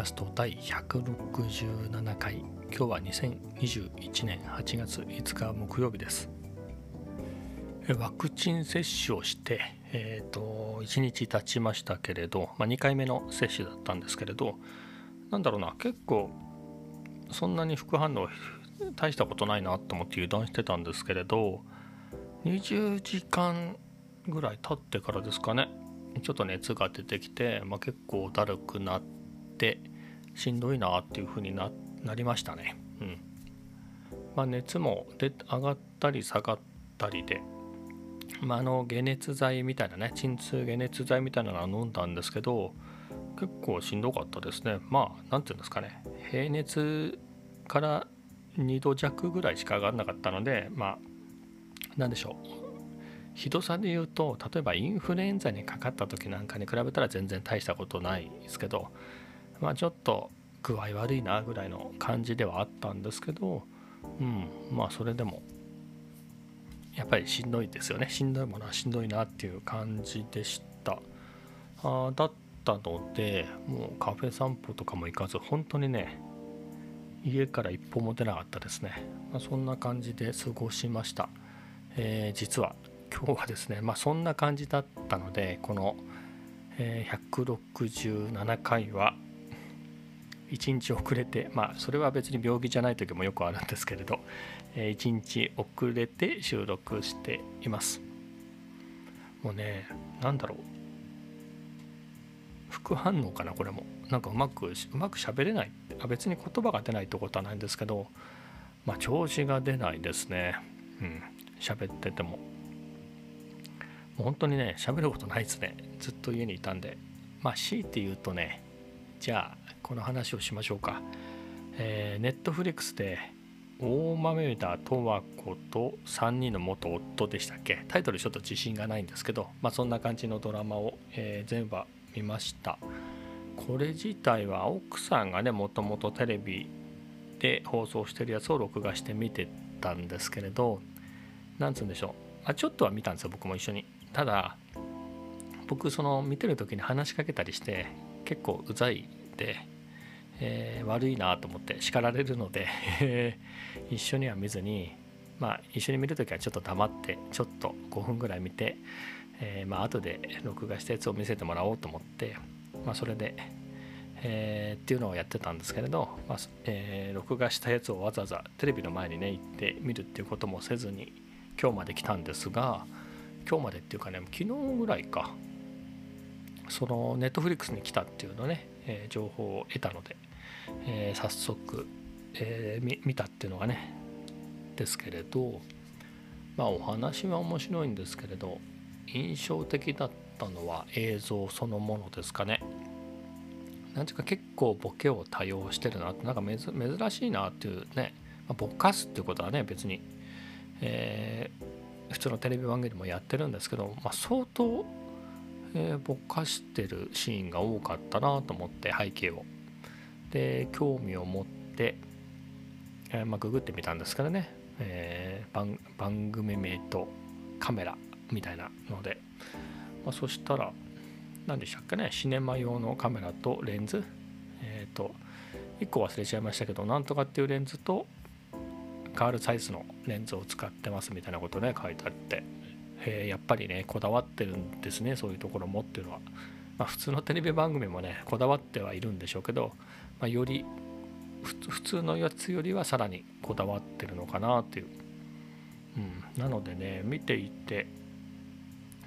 キャスト第167回。今日は2021年8月5日木曜日です。ワクチン接種をして、えーと、1日経ちましたけれど、まあ、2回目の接種だったんですけれどなんだろうな結構そんなに副反応大したことないなと思って油断してたんですけれど20時間ぐらい経ってからですかねちょっと熱が出てきて、まあ、結構だるくなってしんどいなっていう風になりましたね。うんまあ、熱もで上がったり下がったりで、まあ、あの解熱剤みたいなね鎮痛解熱剤みたいなのは飲んだんですけど結構しんどかったですね。まあ何て言うんですかね平熱から2度弱ぐらいしか上がらなかったのでまあ何でしょうひどさで言うと例えばインフルエンザにかかった時なんかに比べたら全然大したことないですけどまあちょっと具合悪いなぐらいの感じではあったんですけどうんまあそれでもやっぱりしんどいですよね。しんどいものはしんどいなっていう感じでした。あだったのでもうカフェ散歩とかも行かず本当にね家から一歩も出なかったですね、まあ、そんな感じで過ごしました、えー、実は今日はですねまあそんな感じだったのでこの、え167回は1日遅れてまあそれは別に病気じゃない時もよくあるんですけれど、え1日遅れて収録しています。もうね何だろう。副反応かなこれも。なんかうまくうまく喋れない。あ別に言葉が出ないってことはないんですけどまあ調子が出ないですね。うん。喋ってても。もう本当にね喋ることないですね。ずっと家にいたんで。まあ強いて言うとねじゃあこの話をしましょうか。えー、ネットフリックスで大豆田十和子と3人の元夫でしたっけ？タイトルちょっと自信がないんですけど、まあ、そんな感じのドラマを、えー、全部見ました。これ自体は奥さんがねもともとテレビで放送してるやつを録画して見てたんですけれどなんつうんでしょう、まあ、ちょっとは見たんですよ僕も一緒に。ただ僕その見てる時に話しかけたりして結構うざいで、えー、悪いなと思って叱られるので 一緒には見ずにまあ一緒に見る時はちょっと黙ってちょっと5分ぐらい見て、えー、まあ後で録画したやつを見せてもらおうと思って、まあ、それで、えー、っていうのをやってたんですけれど、まあえー、録画したやつをわざわざテレビの前にね行って見るっていうこともせずに今日まで来たんですが今日までっていうかね昨日ぐらいかそのネットフリックスに来たっていうのね、えー、情報を得たので、えー、早速、えー、見たっていうのがねですけれどまあお話は面白いんですけれど印象的だったのは映像そのものですかね。なんていうか結構ボケを多用してるなってなんか珍しいなっていうね、まあ、ぼかすっていうことはね別に、えー、普通のテレビ番組でもやってるんですけど、まあ、相当、えー、ぼかしてるシーンが多かったなと思って背景を。で興味を持って、えー、まあ、ググってみたんですけどね、えー、番組名とカメラみたいなので、まあ、そしたら何でしたっけね。シネマ用のカメラとレンズ。えっ、と1個忘れちゃいましたけどなんとかっていうレンズと変わるサイズのレンズを使ってますみたいなことね書いてあって、えー、やっぱりねこだわってるんですねそういうところもっていうのは、まあ、普通のテレビ番組もねこだわってはいるんでしょうけど、まあ、より普通のやつよりはさらにこだわってるのかなっていう、うん、なのでね見ていて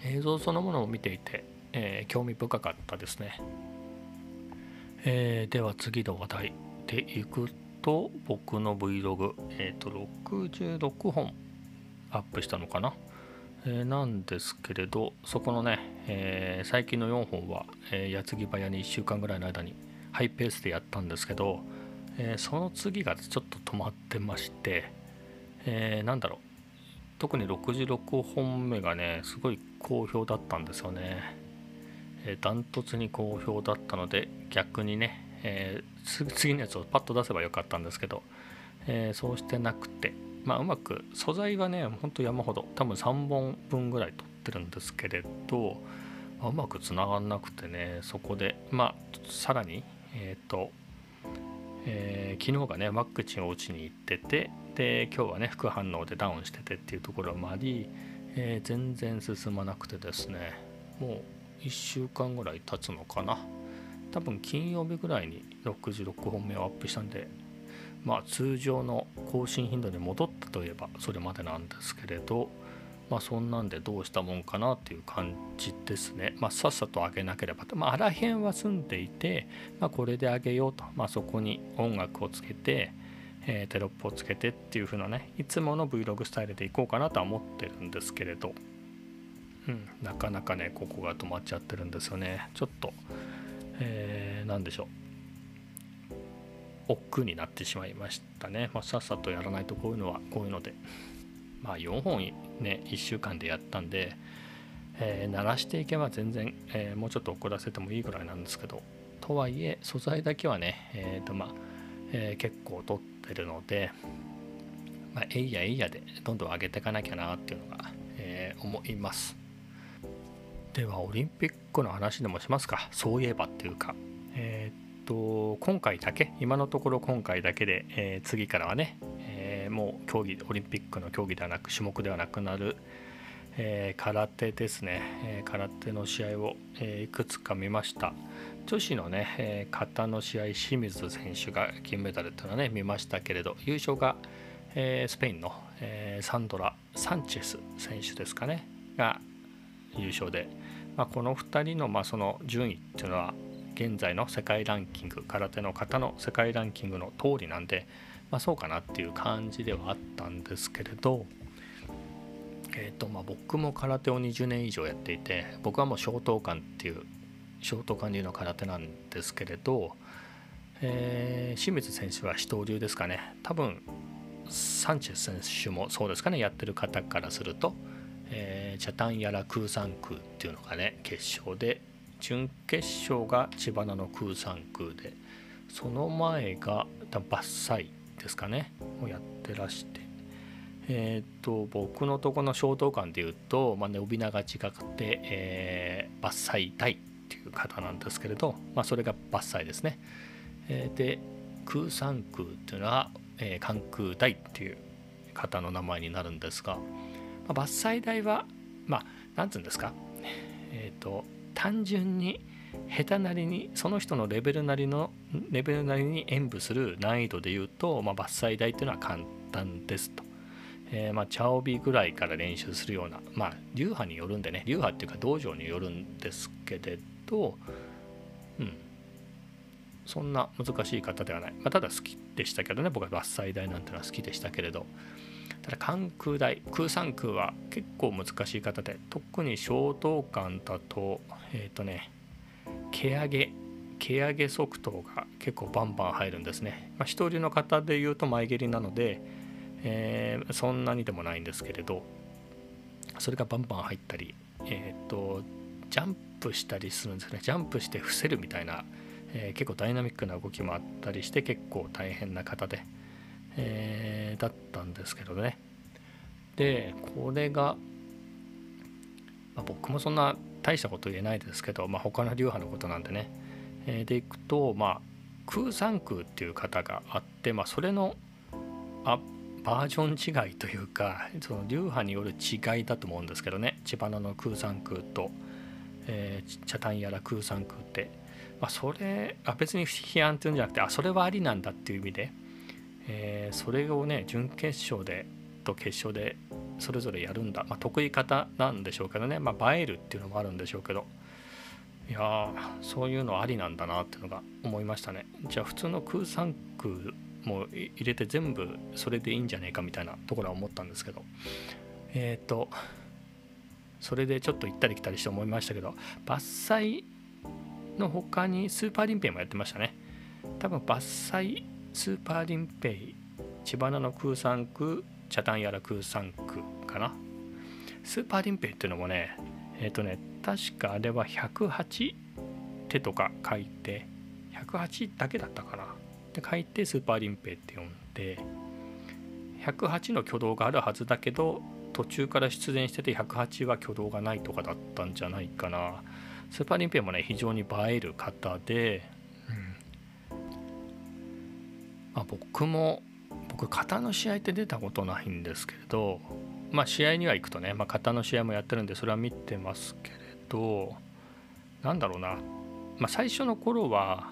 映像そのものを見ていて、えー、興味深かったですね、えー、では次の話題でいくと僕の Vlog、えっ、ー、と66本アップしたのかな、え、なんですけれどそこのね、えー、最近の4本は、え矢継ぎ早に1週間ぐらいの間にハイペースでやったんですけど、えその次がちょっと止まってまして、えー、なんだろう特に66本目がねすごい好評だったんですよね、えダントツに好評だったので逆にねえ、次のやつをパッと出せばよかったんですけど、え、そうしてなくて、まあ、うまく素材はねほんと山ほど多分3本分ぐらい取ってるんですけれど、まあ、うまくつながんなくてねそこでまあさらに、えーと、えー、昨日がねワクチンを打ちに行っててで今日はね副反応でダウンしててっていうところもあり、えー、全然進まなくてですねもう1週間ぐらい経つのかな。多分金曜日ぐらいに66本目をアップしたんでまあ通常の更新頻度に戻ったといえばそれまでなんですけれどまあそんなんでどうしたもんかなっていう感じですね。まあさっさと上げなければと。まあらへんは済んでいてまあこれで上げようと。まあそこに音楽をつけてえー、テロップをつけてっていう風なねいつもの Vlog スタイルでいこうかなとは思ってるんですけれど、うん、なかなかねここが止まっちゃってるんですよね。ちょっとえー、何でしょう。億劫になってしまいましたね、まあ、さっさとやらないとこういうのはこういうので。まあ4本ね1週間でやったんで、えー、鳴らしていけば全然、えー、もうちょっと遅らせてもいいぐらいなんですけど。とはいえ素材だけはねえっ、ー、とまあ、え結構取ってるのでまあ、えいやえいやでどんどん上げていかなきゃなっていうのが、え思います。ではオリンピックの話でもしますか。そういえばっていうか。えー、っと今回だけ？今のところ今回だけで、えー、次からはね、えー、もう競技オリンピックの競技ではなく種目ではなくなる、え空手ですね、え空手の試合を、えいくつか見ました。女子のね、え型の試合清水選手が金メダルっていうのはね見ましたけれど優勝が、えスペインの、えサンドラ・サンチェス選手ですかねが優勝で。まあ、この2人のまあその順位っていうのは現在の世界ランキング空手の方の世界ランキングの通りなんで、まあ、そうかなっていう感じではあったんですけれど、えーとまあ、僕も空手を20年以上やっていて僕はもう小等間っていう小等間流の空手なんですけれど、えー、清水選手は死闘流ですかね。多分サンチェス選手もそうですかね。やってる方からするとえー、チャタンヤラ空山空っていうのがね決勝で準決勝が千葉の空山空でその前が伐採ですかねをやってらして。えっ、と僕のとこの消灯館でいうと、まあ、伸び名が違って、えー、伐採大っていう方なんですけれど、まあ、それが伐採ですね、えー、で空山空っていうのは、えー、関空大っていう方の名前になるんですが、まあ、伐採代はまあ何て言うんですか？えっ、ー、と単純に下手なりにその人のレベルなりのレベルなりに演舞する難易度で言うと、まあ、伐採台っていうのは簡単ですと。えー、まあ茶帯ぐらいから練習するようなまあ流派によるんでね流派っていうか道場によるんですけれどうん。そんな難しい方ではない、まあ、ただ好きでしたけどね僕は伐採台なんてのは好きでしたけれど。ただ関空大空山空は結構難しい方で特に小等間だとえっ、ー、とね毛上げ毛上げ側頭が結構バンバン入るんですね、まあ、一人の方で言うと前蹴りなので、えー、そんなにでもないんですけれどそれがバンバン入ったりえっ、ー、とジャンプしたりするんですね。ジャンプして伏せるみたいな、え、結構ダイナミックな動きもあったりして結構大変な方で、えー、だったんですけどね。でこれが、まあ、僕もそんな大したこと言えないですけど、まあ、他の流派のことなんでね、えー、でいくと、まあ、空山空っていう方があって、まあ、それのあバージョン違いというかその流派による違いだと思うんですけどね。千葉の空山空と、えー、茶炭やら空山空って、まあ、それあ別に批判っていうんじゃなくてあそれはありなんだっていう意味でえー、それをね準決勝でと決勝でそれぞれやるんだ、まあ、得意方なんでしょうけどね、まあ、映えるっていうのもあるんでしょうけど。いやそういうのありなんだなっていうのが思いましたね。じゃあ普通の空三空も入れて全部それでいいんじゃねえかみたいなところは思ったんですけど。えっ、ー、とそれでちょっと行ったり来たりして思いましたけど。バッサイの他にスーパーリンペイもやってましたね。多分伐採スーパーリンペイ千葉の空山区茶炭やら空山区かな。スーパーリンペイっていうのもねえっ、ー、とね確かあれは108手とか書いて108だけだったかな。で書いてスーパーリンペイって読んで108の挙動があるはずだけど途中から出演してて108は挙動がないとかだったんじゃないかな。スーパーリンペイもね非常に映える方でまあ、僕も僕型の試合って出たことないんですけれどまあ試合には行くとね、まあ、型の試合もやってるんでそれは見てますけれどなんだろうな、まあ、最初の頃は、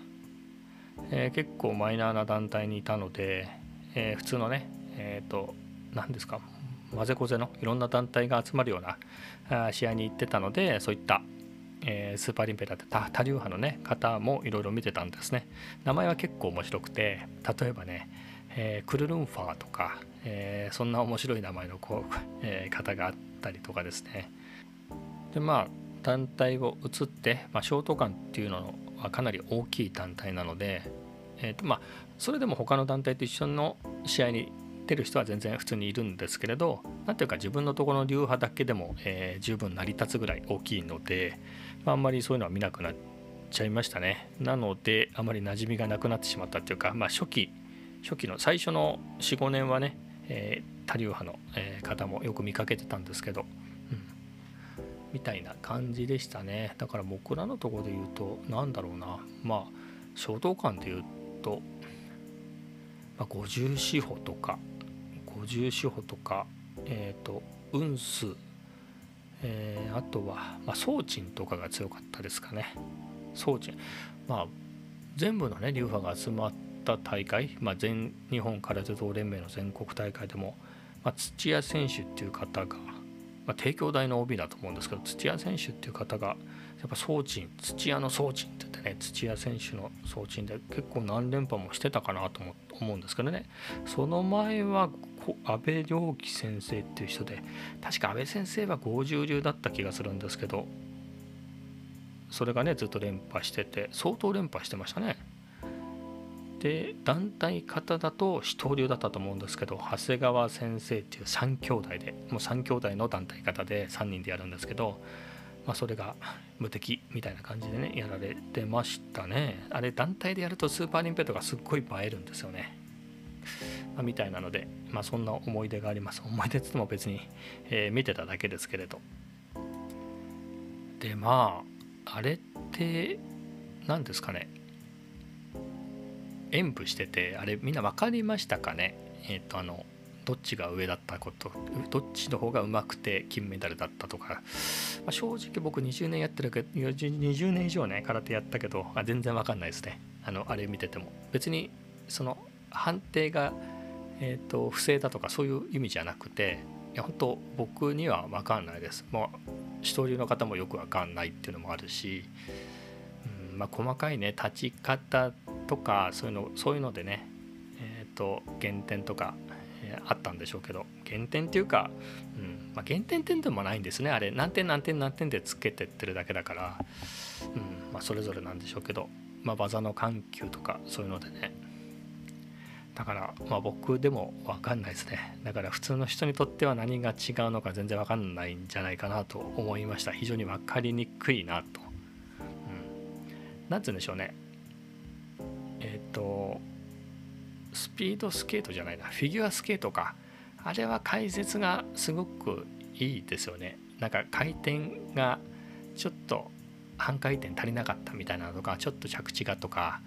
えー、結構マイナーな団体にいたので、えー、普通のねえっ、ー、と何ですか混ぜこぜのいろんな団体が集まるような試合に行ってたのでそういったえー、スーパーリンペラって多流派のね方もいろいろ見てたんですね。名前は結構面白くて例えばね、えー、クルルンファーとか、えー、そんな面白い名前のこう、え方があったりとかですね。でまあ団体を移って、まあ、ショート感っていうのはかなり大きい団体なので、えーとまあ、それでも他の団体と一緒の試合に出る人は全然普通にいるんですけれど何ていうか自分のところの流派だけでも、えー、十分成り立つぐらい大きいので、まあ、あんまりそういうのは見なくなっちゃいましたね。なのであまり馴染みがなくなってしまったっていうか、まあ、初期初期の最初の45年はね、えー、他流派の、えー、方もよく見かけてたんですけど、うん、みたいな感じでしたね。だから僕らのところで言うと何だろうな。まあ衝動感で言うと、まあ、50四歩とか50四歩とかえっ、ー、と運数えー、あとは、まあ、ソーチンとかが強かったですかね。ソーチン。まあ、全部のね、流派が集まった大会、まあ、全日本空手道連盟の全国大会でも、まあ、土屋選手っていう方が、まあ、帝京大の OB だと思うんですけど、土屋選手っていう方が、やっぱソーチン、土屋のソーチンって言ってね、土屋選手のソーチンで結構何連覇もしてたかなと思うんですけどね、その前は安倍良樹先生っていう人で確か安倍先生は50流だった気がするんですけどそれがねずっと連覇してて相当連覇してましたね。で団体方だと死闘流だったと思うんですけど長谷川先生っていう3兄弟でもう3兄弟の団体方で3人でやるんですけど、まあ、それが無敵みたいな感じでねやられてましたね。あれ団体でやるとスーパーリンペットがすっごい映えるんですよね。まあ、みたいなので、まあ、そんな思い出があります。思い出ってっても別に、えー、見てただけですけれど。でまああれって何ですかね。演舞しててあれみんな分かりましたかね。えっ、ー、とあのどっちが上だったことどっちの方がうまくて金メダルだったとか、まあ、正直僕20年やってるけど20年以上ね空手やったけどあ全然分かんないですね。あのあれ見てても。別にその判定がえーと、不正だとかそういう意味じゃなくていや本当僕には分かんないです。もう一人の方もよく分かんないっていうのもあるし、うんまあ、細かいね立ち方とかそういうのそういうのでねえっ、ー、と減点とか、えー、あったんでしょうけど減点っていうか、うんまあ、減点点でもないんですね。あれ何点何点何点でつけてってるだけだから、うんまあ、それぞれなんでしょうけど、まあ、技の緩急とかそういうのでねだからまあ僕でも分かんないですね。だから普通の人にとっては何が違うのか全然分かんないんじゃないかなと思いました。非常に分かりにくいなと、うん、なんつうんでしょうね。えっ、ー、とスピードスケートじゃないな。フィギュアスケートか。あれは解説がすごくいいですよね。なんか回転がちょっと半回転足りなかったみたいなのとかちょっと着地がとか、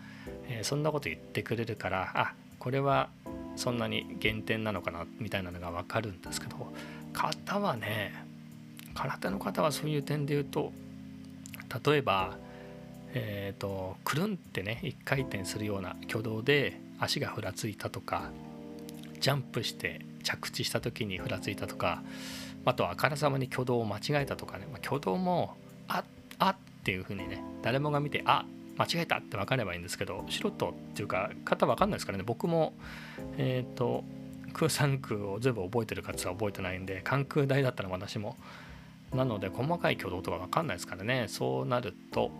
えー、そんなこと言ってくれるからあこれはそんなに減点なのかなみたいなのが分かるんですけど型はね空手の方はそういう点で言うと例えばえ、ー、とくるんってね1回転するような挙動で足がふらついたとかジャンプして着地した時にふらついたとかあとあからさまに挙動を間違えたとかね、まあ、挙動もあっあっていうふうにね誰もが見てあ間違えたって分かればいいんですけど素人っていうか方分かんないですからね。僕もえっ、ー、と空三空を全部覚えてるかつは覚えてないんで関空大だったら私も。なので細かい挙動とか分かんないですからね。そうなると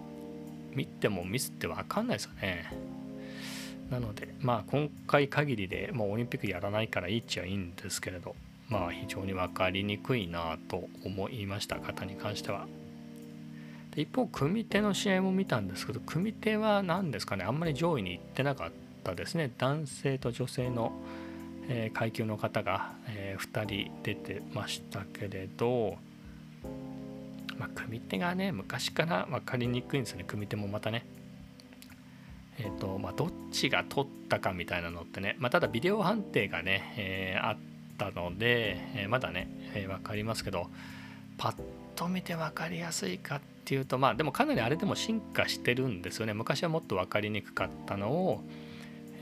見てもミスって分かんないですよね。なのでまあ今回限りでもうオリンピックやらないからいいっちゃいいんですけれどまあ非常に分かりにくいなと思いました。方に関しては。で一方組手の試合も見たんですけど組手は何ですかねあんまり上位に行ってなかったですね。男性と女性の、えー、階級の方が、えー、2人出てましたけれど、まあ、組手がね昔から分かりにくいんですね。組手もまたね。え、ー、とまあどっちが取ったかみたいなのってね、まあ、ただビデオ判定がね、えー、あったので、え、まだね、え、分かりますけどパッと見て分かりやすいかってっていうとまあでもかなりあれでも進化してるんですよね。昔はもっと分かりにくかったのを、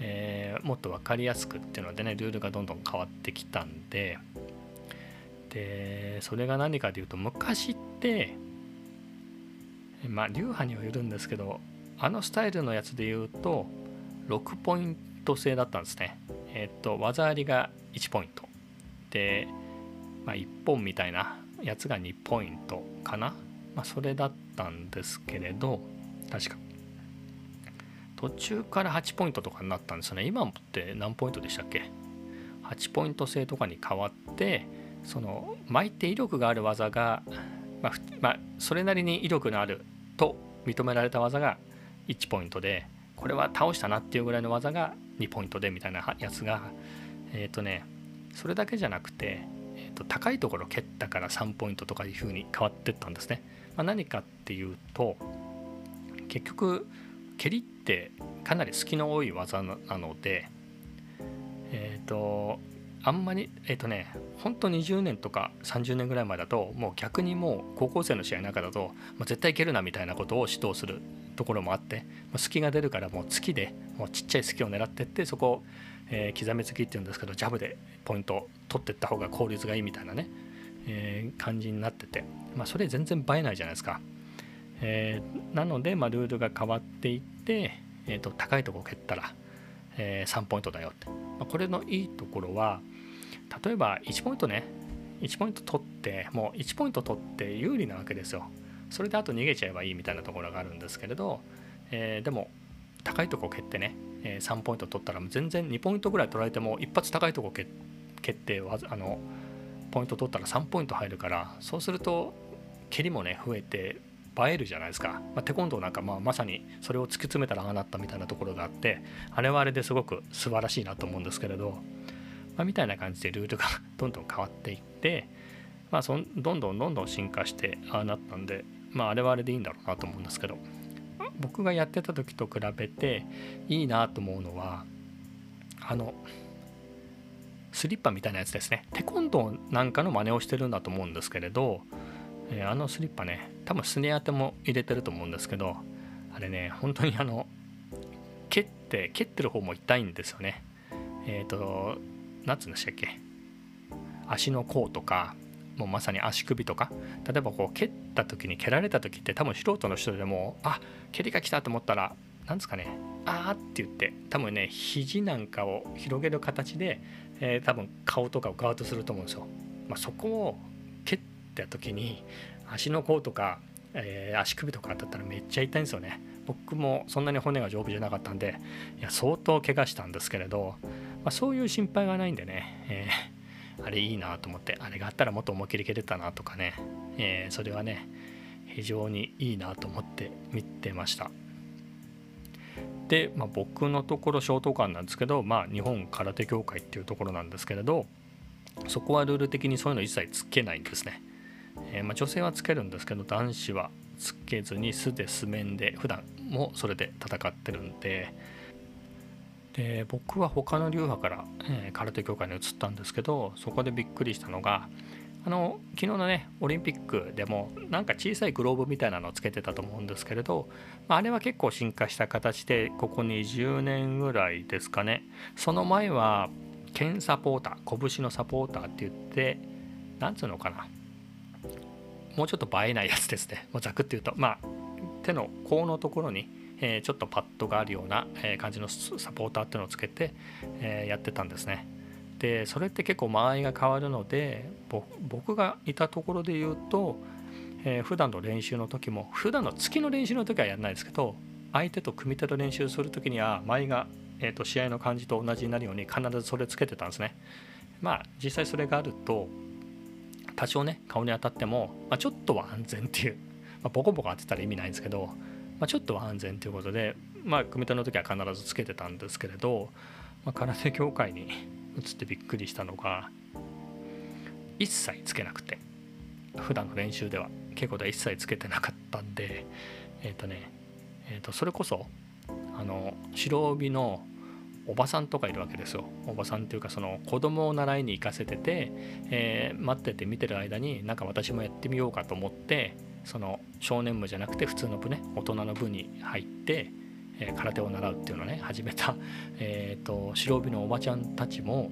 えー、もっと分かりやすくっていうのでねルールがどんどん変わってきたんで。でそれが何かというと昔ってまあ流派にはよるんですけどあのスタイルのやつで言うと6ポイント制だったんですね。えっ、と技ありが1ポイント。で、まあ、1本みたいなやつが2ポイントかな、まあ、それだったんですけれど確か。途中から8ポイントとかになったんですよね。今って何ポイントでしたっけ？8ポイント制とかに変わってその巻いて威力がある技が、まあ、まあ、それなりに威力のあると認められた技が1ポイントでこれは倒したなっていうぐらいの技が2ポイントでみたいなやつがえっ、ー、とねそれだけじゃなくて、と、高いところ蹴ったから3ポイントとかいう風に変わってったんですね、まあ、何かっていうと結局蹴りってかなり隙の多い技なのでえっ、ー、とあんまりえっ、ー、とね本当20年とか30年ぐらい前だともう逆にもう高校生の試合の中だと、まあ、絶対いけるなみたいなことを指導するところもあって、まあ、隙が出るからもう月でもうちっちゃい隙を狙ってってそこを、えー、刻み付きっていうんですけどジャブでポイント取ってった方が効率がいいみたいなね、えー、感じになってて、まあ、それ全然映えないじゃないですか。えー、なので、まあ、ルールが変わっていって、えーと、高いとこ蹴ったら、えー、3ポイントだよって、まあ、これのいいところは例えば1ポイントね。1ポイント取ってもう1ポイント取って有利なわけですよ。それであと逃げちゃえばいいみたいなところがあるんですけれど、えー、でも高いとこ蹴ってね、え、3ポイント取ったら全然2ポイントぐらい取られても一発高いとこ蹴ってあのポイント取ったら3ポイント入るからそうすると蹴りもね増えて映えるじゃないですか、まあ、テコンドーなんかまあまさにそれを突き詰めたらああなったみたいなところがあってあれはあれですごく素晴らしいなと思うんですけれどまあ、みたいな感じでルールがどんどん変わっていって、まあ、そんどんどんどんどん進化してああなったんで、まあ、あれはあれでいいんだろうなと思うんですけど。僕がやってた時と比べていいなと思うのはあのスリッパみたいなやつですね。テコンドーなんかの真似をしてるんだと思うんですけれど、えー、あのスリッパね多分スネ当ても入れてると思うんですけどあれね本当にあの蹴って蹴ってる方も痛いんですよね。えっ、ー、と何つうんでしたっけ？足の甲とかもうまさに足首とか例えばこう蹴った時に蹴られた時って多分素人の人でもあ蹴りが来たと思ったら何ですかねあーって言って多分ね肘なんかを広げる形で、えー、多分顔とかをガードすると思うんですよ。まあ、そこを蹴った時に足の甲とか、えー、足首とかだったらめっちゃ痛いんですよね。僕もそんなに骨が丈夫じゃなかったんでいや相当怪我したんですけれどまあ、そういう心配がないんでね、えー、あれいいなと思ってあれがあったらもっと思いっきり蹴れたなとかね、えー、それはね非常にいいなと思って見てました。で、まあ、僕のところショート感なんですけど、まあ、日本空手協会っていうところなんですけれどそこはルール的にそういうの一切つけないんですね、えー、まあ、女性はつけるんですけど男子はつけずに素で素面で普段もそれで戦ってるんでで僕は他の流派から、えー、空手協会に移ったんですけどそこでびっくりしたのがあの昨日のねオリンピックでもなんか小さいグローブみたいなのをつけてたと思うんですけれど、まあ、あれは結構進化した形でここ20年ぐらいですかね。その前は剣サポーター拳のサポーターって言ってなんつうのかな。もうちょっと映えないやつですね。もうざくって言うとまあ手の甲のところにえちょっとパッドがあるような感じのサポーターっていうのをつけて、えやってたんですね。でそれって結構間合いが変わるので僕がいたところで言うと、えー、普段の練習の時も普段の月の練習の時はやらないですけど相手と組み手の練習する時には間合いが、えーと、試合の感じと同じになるように必ずそれつけてたんですね。まあ実際それがあると多少ね顔に当たっても、まあ、ちょっとは安全っていう、まあ、ボコボコ当てたら意味ないんですけどまあ、ちょっとは安全ということで、まあ、組み手の時は必ずつけてたんですけれど、まあ、空手協会に移ってびっくりしたのが一切つけなくて普段の練習では稽古では一切つけてなかったんでえっ、ー、とね、えー、とそれこそあの白帯のおばさんとかいるわけですよ。おばさんっていうかその子供を習いに行かせてて、えー、待ってて見てる間になんか私もやってみようかと思ってその少年部じゃなくて普通の部ね大人の部に入って、えー、空手を習うっていうのをね始めた、えーと、白帯のおばちゃんたちも、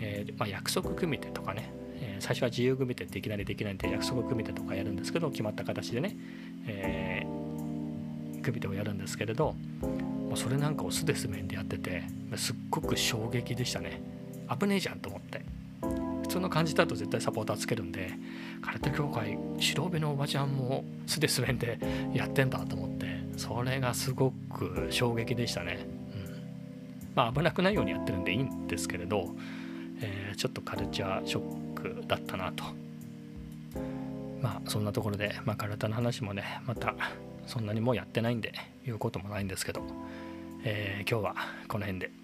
えーまあ、約束組手とかね、え最初は自由組手っていきなりできないんで約束組手とかやるんですけど決まった形でね、え組手をやるんですけれどもうそれなんかを素で滑んでやっててすっごく衝撃でしたね。危ねえじゃんと思って。普通の感じだと絶対サポーターつけるんで空手協会白帯のおばちゃんも素で滑んでやってんだと思ってそれがすごく衝撃でしたね、うん、まあ危なくないようにやってるんでいいんですけれど、えー、ちょっとカルチャーショックだったなと。まあそんなところで、まあ、体の話もねまたそんなにもうやってないんで言うこともないんですけど、えー、今日はこの辺で。